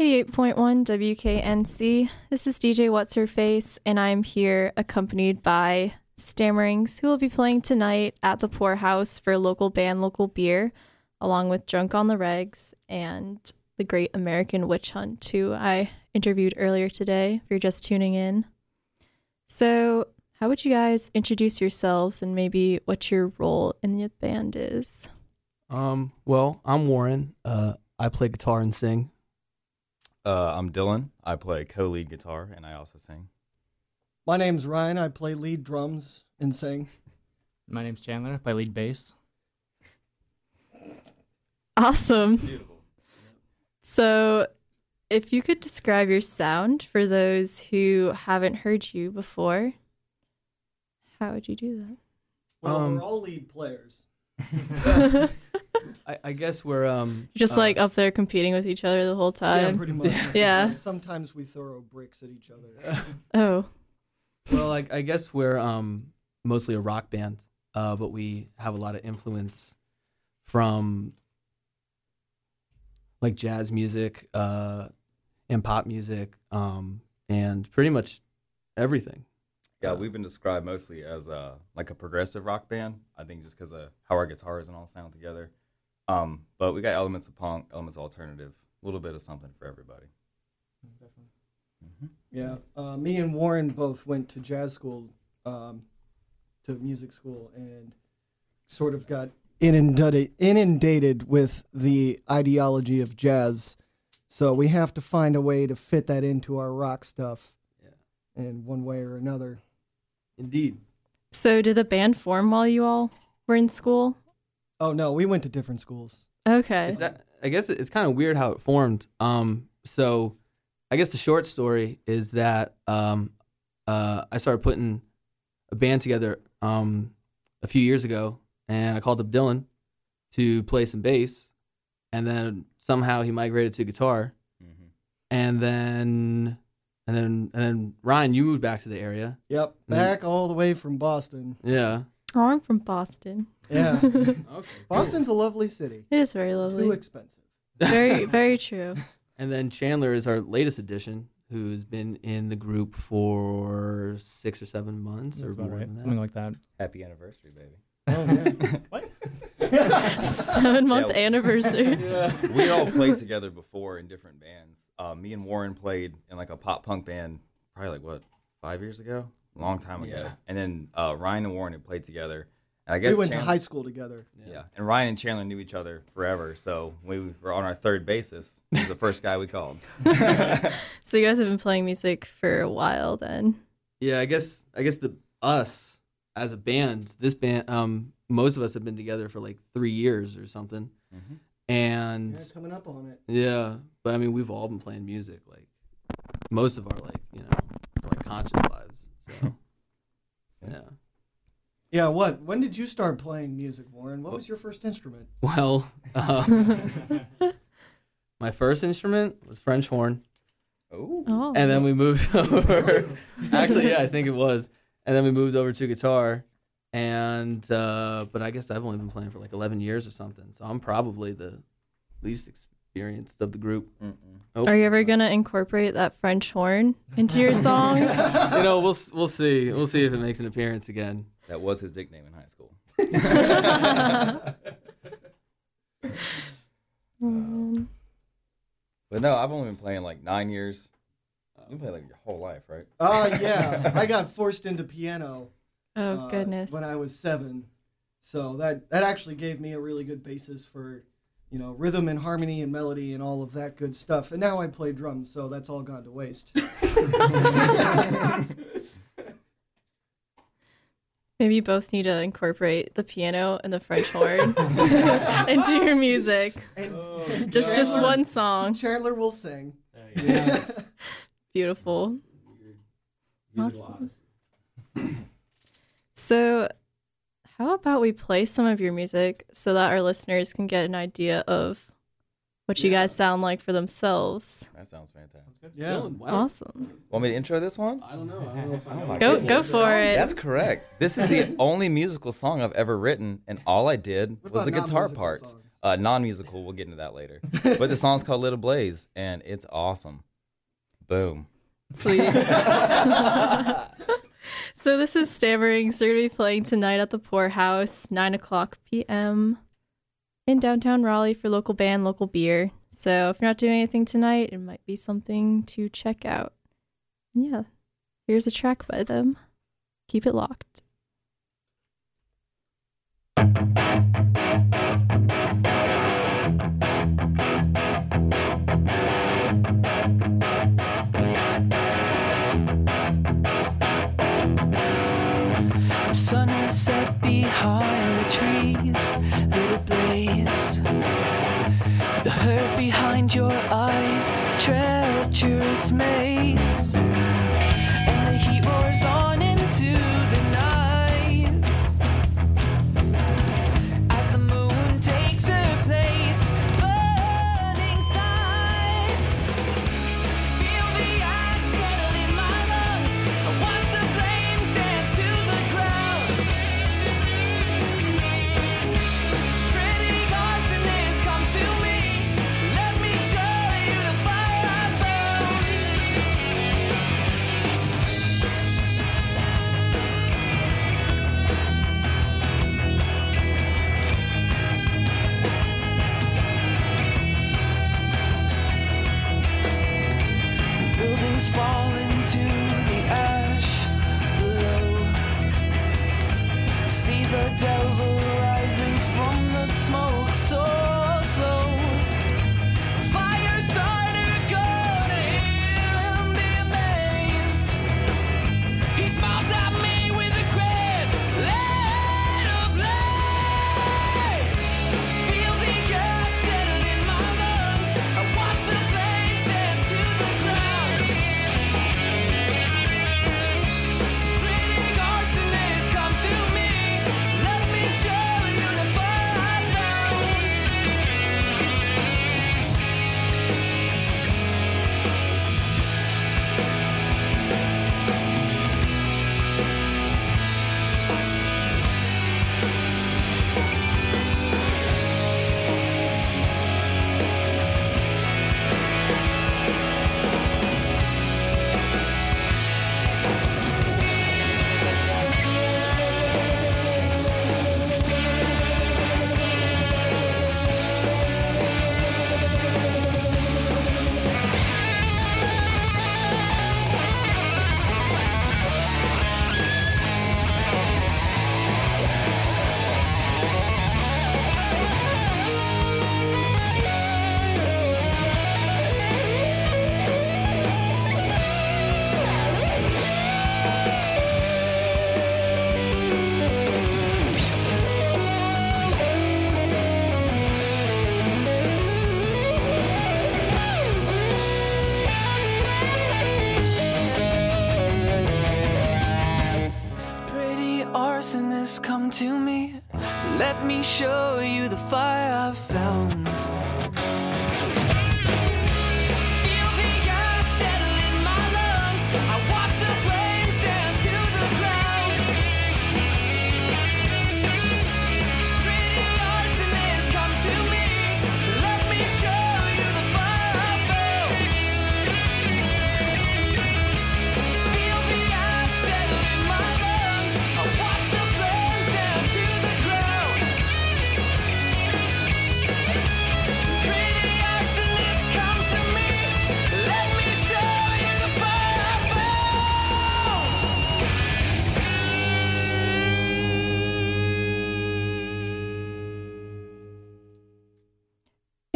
88.1 WKNC. This is DJ What's Her Face, and I'm here accompanied by Stammerings, who will be playing tonight at the Poorhouse for local band, local beer, along with Drunk on the Regs and the Great American Witch Hunt, who I interviewed earlier today, if you're just tuning in. So, how would you guys introduce yourselves and maybe what your role in the band is? Um, well, I'm Warren. Uh, I play guitar and sing. Uh, I'm Dylan. I play co-lead guitar and I also sing. My name's Ryan. I play lead drums and sing. My name's Chandler. I play lead bass. Awesome. Beautiful. So, if you could describe your sound for those who haven't heard you before, how would you do that? Well, Um, we're all lead players. that? I, I guess we're um Just uh, like up there competing with each other the whole yeah, time. pretty much. Yeah. Sometimes we throw bricks at each other. oh, well, like I guess we're um mostly a rock band, uh, but we have a lot of influence from like jazz music, uh, and pop music, um, and pretty much everything. Yeah, we've been described mostly as uh, like a progressive rock band. I think just because of how our guitars and all sound together. Um, but we got elements of punk, elements of alternative, a little bit of something for everybody. Definitely. Yeah. Uh, me and Warren both went to jazz school, um, to music school, and sort of got inundated, inundated with the ideology of jazz. So we have to find a way to fit that into our rock stuff Yeah. in one way or another. Indeed. so did the band form while you all were in school? Oh, no, we went to different schools. Okay. It's that, I guess it's kind of weird how it formed. Um, so I guess the short story is that um, uh, I started putting a band together um, a few years ago, and I called up Dylan to play some bass, and then somehow he migrated to guitar, Mm-hmm. and then and then and then Ryan, you moved back to the area. Yep. Back all the way from Boston. Yeah. Oh, I'm from Boston. Yeah. Okay. Boston's a lovely city. It is very lovely. Too expensive. Very, very true. And then Chandler is our latest addition, who's been in the group for six or seven months or That's about more right. than that. Something like that. Happy anniversary, baby. Oh, yeah. Seven month Yeah. anniversary. we all played together before in different bands. Uh, me and Warren played in like a pop punk band, probably like what five years ago, a long time ago. Yeah. And then uh, Ryan and Warren had played together. And I guess we guess went to high school together. Yeah. and Ryan and Chandler knew each other forever. So we were on our third basis. He was the first guy we called. so you guys have been playing music for a while then. Yeah, I guess I guess the us as a band, this band, um, most of us have been together for like three years or something, Mhm. and Yeah, coming up on it. yeah, but I mean we've all been playing music like most of our like you know like conscious lives. So yeah. Yeah, what? When did you start playing music, Warren? What was your first instrument? Well, um, my first instrument was French horn. Oh. Oh. and then we moved over. Actually, yeah, I think it was. And then we moved over to guitar, and uh, but I guess I've only been playing for like eleven years or something, so I'm probably the least experienced of the group. Oh, Are you ever gonna incorporate that French horn into your songs? You know, we'll we'll see. We'll see if it makes an appearance again. That was his nickname in high school. Um, But no, I've only been playing like nine years. You play like your whole life, right? Uh, yeah. I got forced into piano oh uh, goodness. when I was seven. So that, that actually gave me a really good basis for, you know, rhythm and harmony and melody and all of that good stuff. And now I play drums, so that's all gone to waste. Maybe you both need to incorporate the piano and the French horn into your music. And Just just Chandler- one song. Chandler will sing. Beautiful. Awesome. So, how about we play some of your music so that our listeners can get an idea of what you Yeah. guys sound like for themselves? That sounds fantastic. Yeah. Dylan, Awesome. Want me to intro this one? I don't know. I don't know if I know. my Go goodness. go for it. That's correct. This is the only musical song I've ever written, and all I did was the guitar non-musical parts. Uh, non-musical, we'll get into that later. But the song's called "Lit Ablaze" and it's awesome. Boom. Sweet. so this is Stammerings. They're going to be playing tonight at the Poorhouse, 9 o'clock p.m. in downtown Raleigh for local band, local beer. So if you're not doing anything tonight, it might be something to check out. Yeah, here's a track by them. Keep it locked. Your eyes, treacherous maze. Devil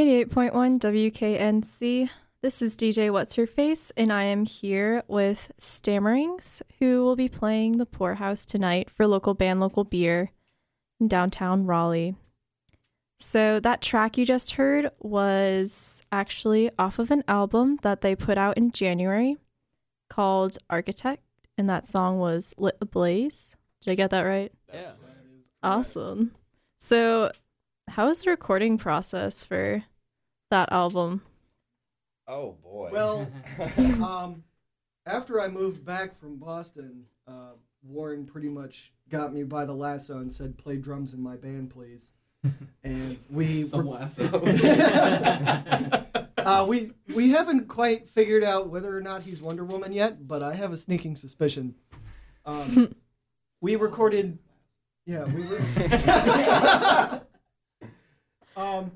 88.1 WKNC. This is DJ What's Her Face, and I am here with Stammerings, who will be playing the Poorhouse tonight for local band Local Beer in downtown Raleigh. So, that track you just heard was actually off of an album that they put out in January called Architect, and that song was Lit Ablaze. Did I get that right? Yeah. Awesome. So, how was the recording process for that album? Oh boy. Well, um, after I moved back from Boston, uh, Warren pretty much got me by the lasso and said, "Play drums in my band, please." and we Some were- lasso. uh, we we haven't quite figured out whether or not he's Wonder Woman yet, but I have a sneaking suspicion. Um, we recorded, yeah, we were. um,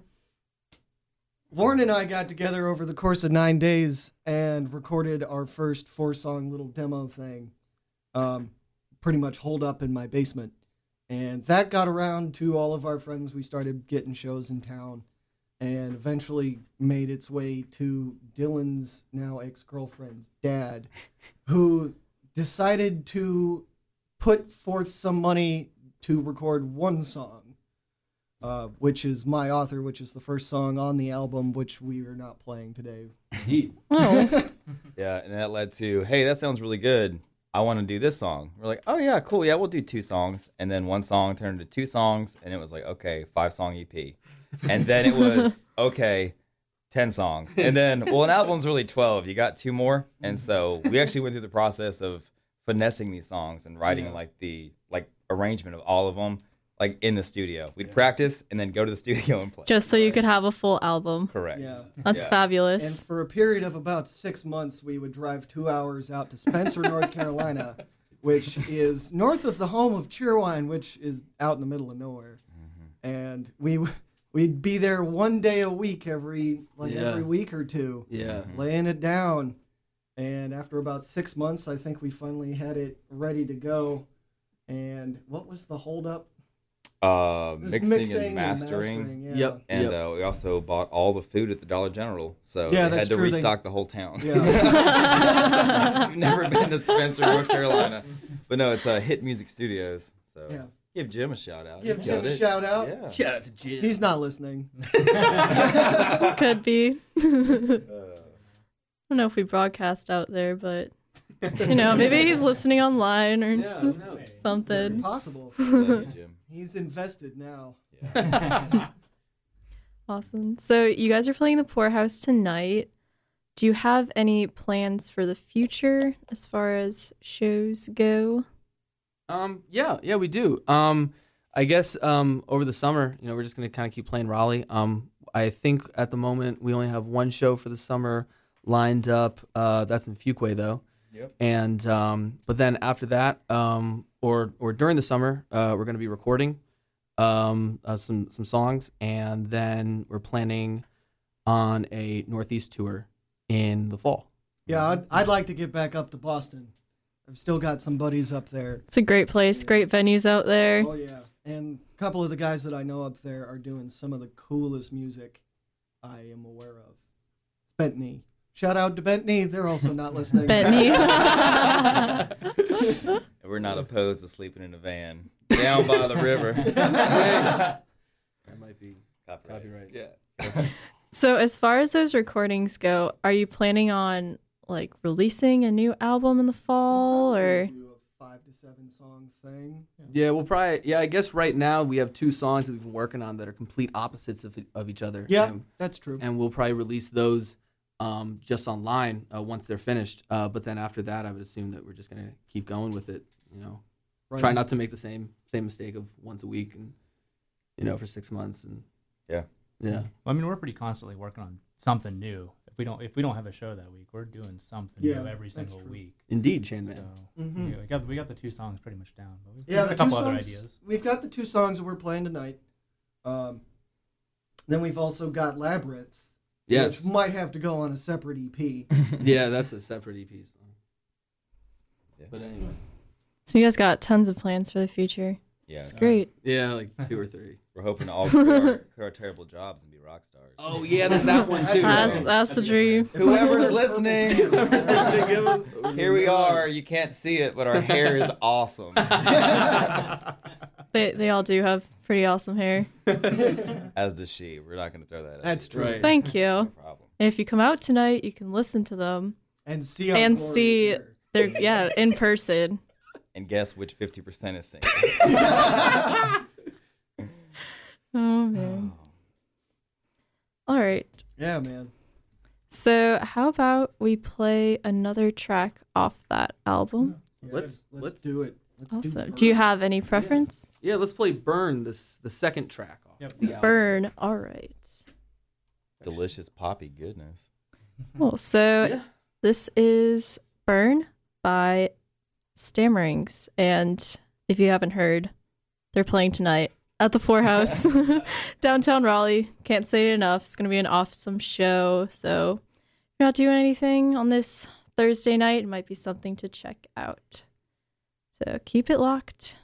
Warren and I got together over the course of nine days and recorded our first four-song little demo thing, um, pretty much holed up in my basement, and that got around to all of our friends. We started getting shows in town and eventually made its way to Dylan's now ex girlfriend's dad, who decided to put forth some money to record one song, uh, which is My Author, which is the first song on the album, which we are not playing today. Oh, Yeah, and that led to, hey, that sounds really good. I want to do this song. We're like, oh yeah, cool. Yeah, we'll do two songs. And then one song turned into two songs, and it was like, okay, five song EP. And then it was, okay, 10 songs. And then, well, an album's really 12. You got two more. And so we actually went through the process of finessing these songs and writing Yeah. like the like arrangement of all of them like in the studio. We'd practice and then go to the studio and play. just so you could have a full album. Correct. Yeah. That's Yeah. And fabulous. for a period of about six months, we would drive two hours out to Spencer, North Carolina, which is north of the home of Cheerwine, which is out in the middle of nowhere. Mm-hmm. And we w- we'd be there one day a week every like Yeah. every week or two, Yeah. Mm-hmm. laying it down. And after about six months, I think we finally had it ready to go. And what was the holdup? Uh, It was mixing, and mastering. mastering, yeah. Yep. And yep. uh, we also bought all the food at the Dollar General, so Yeah, they had to true. They- restock the whole town. Yeah. I've never been to Spencer, North Carolina, but no, it's uh, Hit Music Studios. So Yeah. give Jim a shout out. Give Jim a shout out. Yeah. Shout out to Jim. He's not listening. Could be. I Uh, don't know if we broadcast out there, but you know, maybe he's listening online or Yeah, who knows? something. Possible. love you, Jim. He's invested now. Awesome. So you guys are playing the Poorhouse tonight. Do you have any plans for the future as far as shows go? Um, yeah, yeah, we do. Um, I guess um, over the summer, you know, we're just gonna kind of keep playing Raleigh. Um, I think at the moment we only have one show for the summer lined up. Uh, that's in Fuquay though. Yep. And um, but then after that, um, or or during the summer, uh, we're gonna be recording um uh, some some songs, and then we're planning on a Northeast tour in the fall. Yeah, I'd, I'd like to get back up to Boston. I've still got some buddies up there. It's a great place, great venues out there. Oh yeah, and a couple of the guys that I know up there are doing some of the coolest music I am aware of. Bentney. Shout out to Bentney. They're also not listening. Bethany. And we're not opposed to sleeping in a van down by the river. That might be Copyright. Copyright. Yeah. so as far as those recordings go, are you planning on like releasing a new album in the fall or five to seven song thing. Yeah, we'll probably. Yeah, I guess right now we have two songs that we've been working on that are complete opposites of, of each other. Yeah, and, that's true. and we'll probably release those um, just online uh, once they're finished. Uh, but then after that, I would assume that we're just gonna keep going with it. You know, Right. try not to make the same same mistake of once a week and you know for six months and Yeah. yeah. Well, I mean, we're pretty constantly working on something new. If we don't, if we don't have a show that week, we're doing something Yeah, new every single true. week. Indeed, Chain So Man. Mhm. yeah, we got we got the two songs pretty much down. But we've Yeah, got the a couple two other songs, ideas. We've got the two songs that we're playing tonight. Um, then we've also got Labyrinth, Yes. which might have to go on a separate EP. yeah, that's a separate EP song. Yeah. But anyway, so you guys got tons of plans for the future. Yeah. It's great. yeah, like two or three. We're hoping to all quit our, quit our terrible jobs and be rock stars. Oh yeah, there's that one too. That's so- that's the dream. Whoever's listening, here we oh, are. You can't see it, but our hair is awesome. They they all do have pretty awesome hair. As does she. We're not going to throw that. at That's you. true. Right. Thank you. No problem. And if you come out tonight, you can listen to them. And see And glories see- here. They're yeah, in person. And guess which 50% is single? Oh man. Oh. All right. Yeah, man. So how about we play another track off that album? Yeah, Let's- let's, let's- do it. Let's Also, do do you have any preference? Yeah, let's play "Burn" this the second track off. Yep. Burn. All right. Delicious poppy goodness. Well, so Yeah. this is Burn by Stammerings. And if you haven't heard, they're playing tonight at the Four House, downtown Raleigh. Can't say it enough. It's going to be an awesome show. So if you're not doing anything on this Thursday night, it might be something to check out. So keep it locked.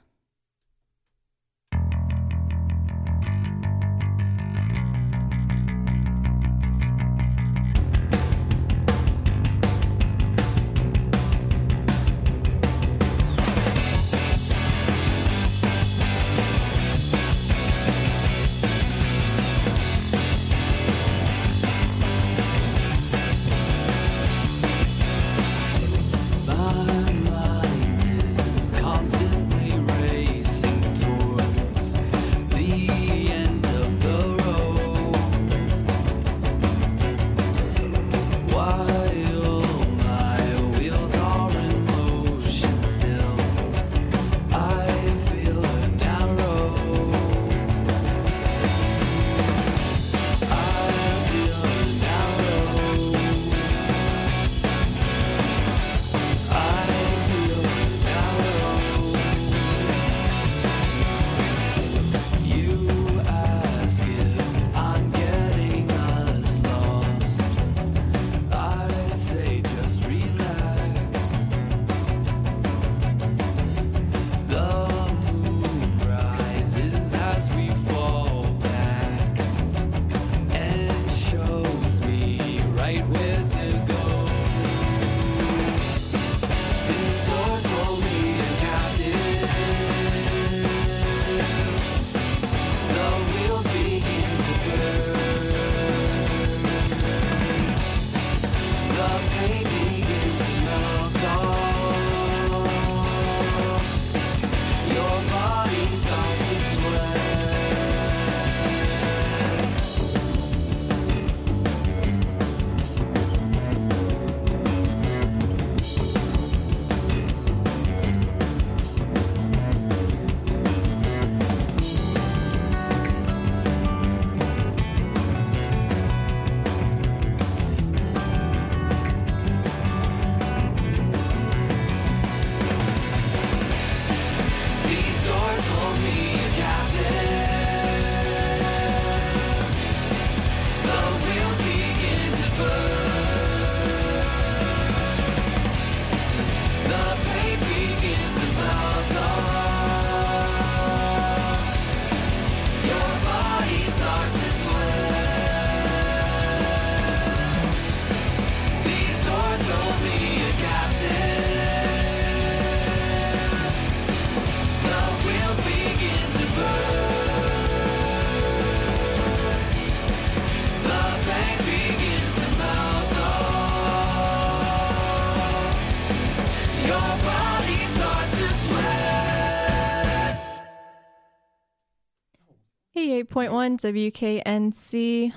88.1 WKNC.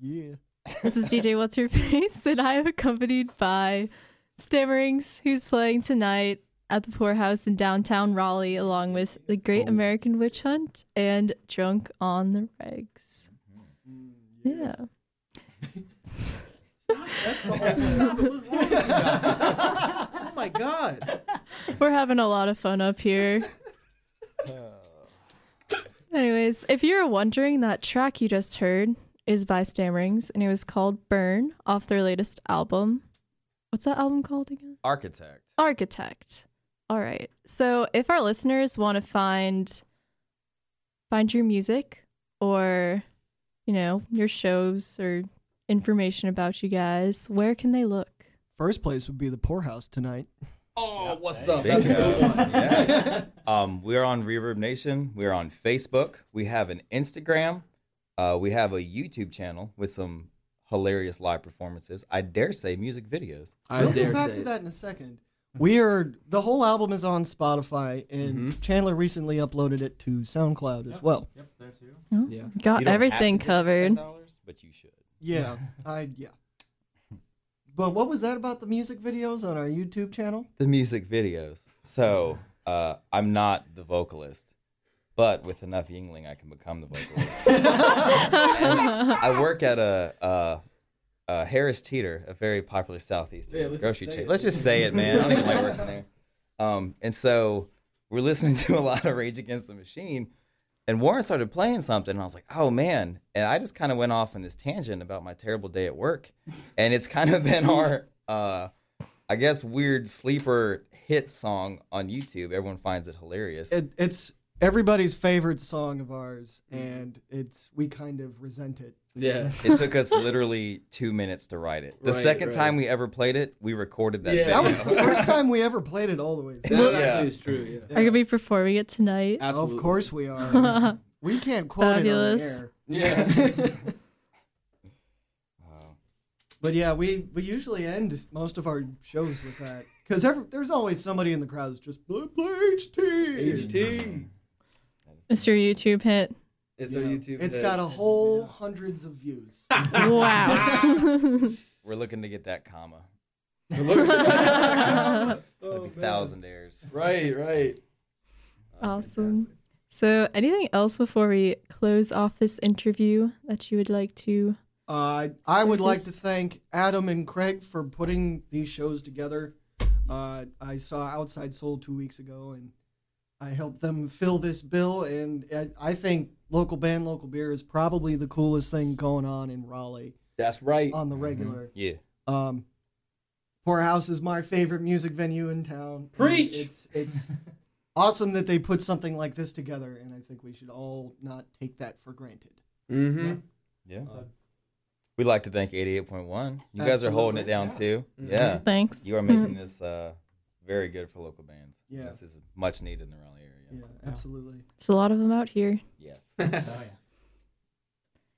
Yeah. This is DJ What's Your Face, and I am accompanied by Stammerings, who's playing tonight at the poorhouse in downtown Raleigh, along with the Great oh. American Witch Hunt and Drunk on the Regs. Mm-hmm. Mm, yeah. oh my god. We're having a lot of fun up here. Uh. Anyways, if you're wondering, that track you just heard is by Stammerings, and it was called Burn off their latest album. What's that album called again? Architect. Architect. All right. So if our listeners want to find find your music or you know, your shows or information about you guys, where can they look? First place would be the poorhouse tonight. Oh, what's up? Bingo. That's a good one. Yeah. Um, we are on Reverb Nation. We are on Facebook. We have an Instagram. Uh, we have a YouTube channel with some hilarious live performances. I dare say music videos. I we'll dare get back say to that in a second. We are the whole album is on Spotify, and Mhm. Chandler recently uploaded it to SoundCloud as well. Yep, there too. Yeah. Got everything have to give us covered. $10, but you should. Yeah, I yeah. But what was that about the music videos on our YouTube channel? The music videos. So uh, I'm not the vocalist, but with enough Yuengling, I can become the vocalist. I work at a, uh uh Harris Teeter, a very popular southeastern Yeah, grocery chain. Let's just say it, man. I don't even like working there. Um, and so we're listening to a lot of Rage Against the Machine, and Warren started playing something, and I was like, "Oh man!" And I just kind of went off on this tangent about my terrible day at work, and it's kind of been our, uh, I guess, weird sleeper hit song on YouTube. Everyone finds it hilarious. It, it's everybody's favorite song of ours, and it's we kind of resent it. Yeah. It took us literally two minutes to write it. The Right, second right. time we ever played it, we recorded that Yeah. video. That was the first time we ever played it all the way. That through. Yeah. actually is true. Yeah. Are you gonna be performing it tonight? Absolutely. Of course we are. we can't quote Fabulous. it on the air. Yeah. Wow. But yeah, we, we usually end most of our shows with that because there's always somebody in the crowd who's just play, play HT. HT. It's your YouTube hit. It's You our know, YouTube. It's hit. got a whole hundreds of views. Wow. We're looking to get that comma. oh, That'd be man. Right, right. awesome. So, anything else before we close off this interview that you would like to? Uh, I would like to thank Adam and Craig for putting these shows together. Uh, I saw Outside Soul two weeks ago, and I helped them fill this bill. And I, I think local band, local beer is probably the coolest thing going on in Raleigh That's right. on the regular. Yeah. Um, Poorhouse is my favorite music venue in town. and Preach! It's it's awesome that they put something like this together, and I think we should all not take that for granted. Mm-hmm. Yeah. We'd like to thank 88.1. You guys are holding it down too. Mhm. Yeah. Thanks. You are making this uh, very good for local bands. Yeah. This is much needed in the Raleigh area. Yeah, absolutely. There's a lot of them out here. Yes. Oh yeah.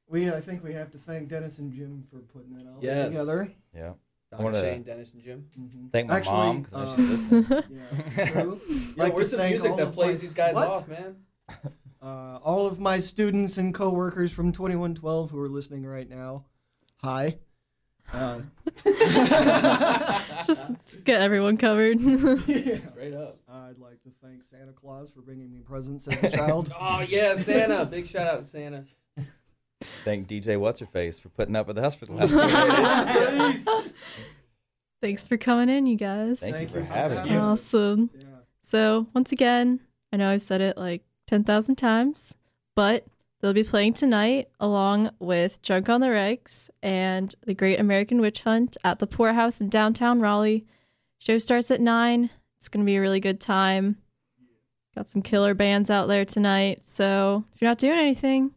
We I think we have to thank Dennis and Jim for putting that all Yes. together. yeah. Dr. wanna- Shane, Dennis, and Jim. Mhm. Thank my Actually, mom because I know uh, she's listening. Yeah, true. Yeah, where's the music all that of plays my- these guys What? off, man? Uh, all of my students and coworkers from 2112 who are listening right now. Hi. Uh, Just, just get everyone covered. yeah. Straight up. I'd like to thank Santa Claus for bringing me presents as a child. Oh yeah, Santa! Big shout out to Santa. Thank DJ What's Her Face for putting up with us for the last two minutes. Thanks for coming in, you guys. Thank, Thank you for you having having me. us. Awesome. yeah. So, once again, I know I've said it like 10,000 times, but they'll be playing tonight along with Drunk on the Regs and the Great American Witch Hunt at the Poorhouse in downtown Raleigh. Show starts at 9. It's going to be a really good time. Got some killer bands out there tonight. So, if you're not doing anything,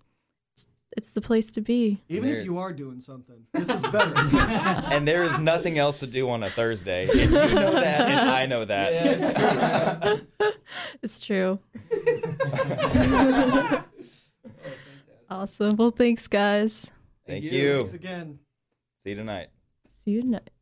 it's, it's the place to be. Even There- if you are doing something, this is better. And there is nothing else to do on a Thursday. And you know that, and I know that. Yeah. It's true. awesome. Well, thanks, guys. Thank you. you. Thanks again. See you tonight. See you tonight.